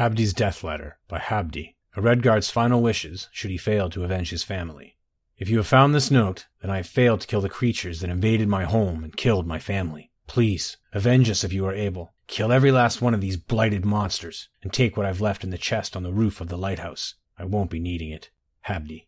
Habdi's Death Letter by Habdi, a Redguard's final wishes should he fail to avenge his family. If you have found this note, then I have failed to kill the creatures that invaded my home and killed my family. Please, avenge us if you are able. Kill every last one of these blighted monsters, and take what I've left in the chest on the roof of the lighthouse. I won't be needing it. Habdi.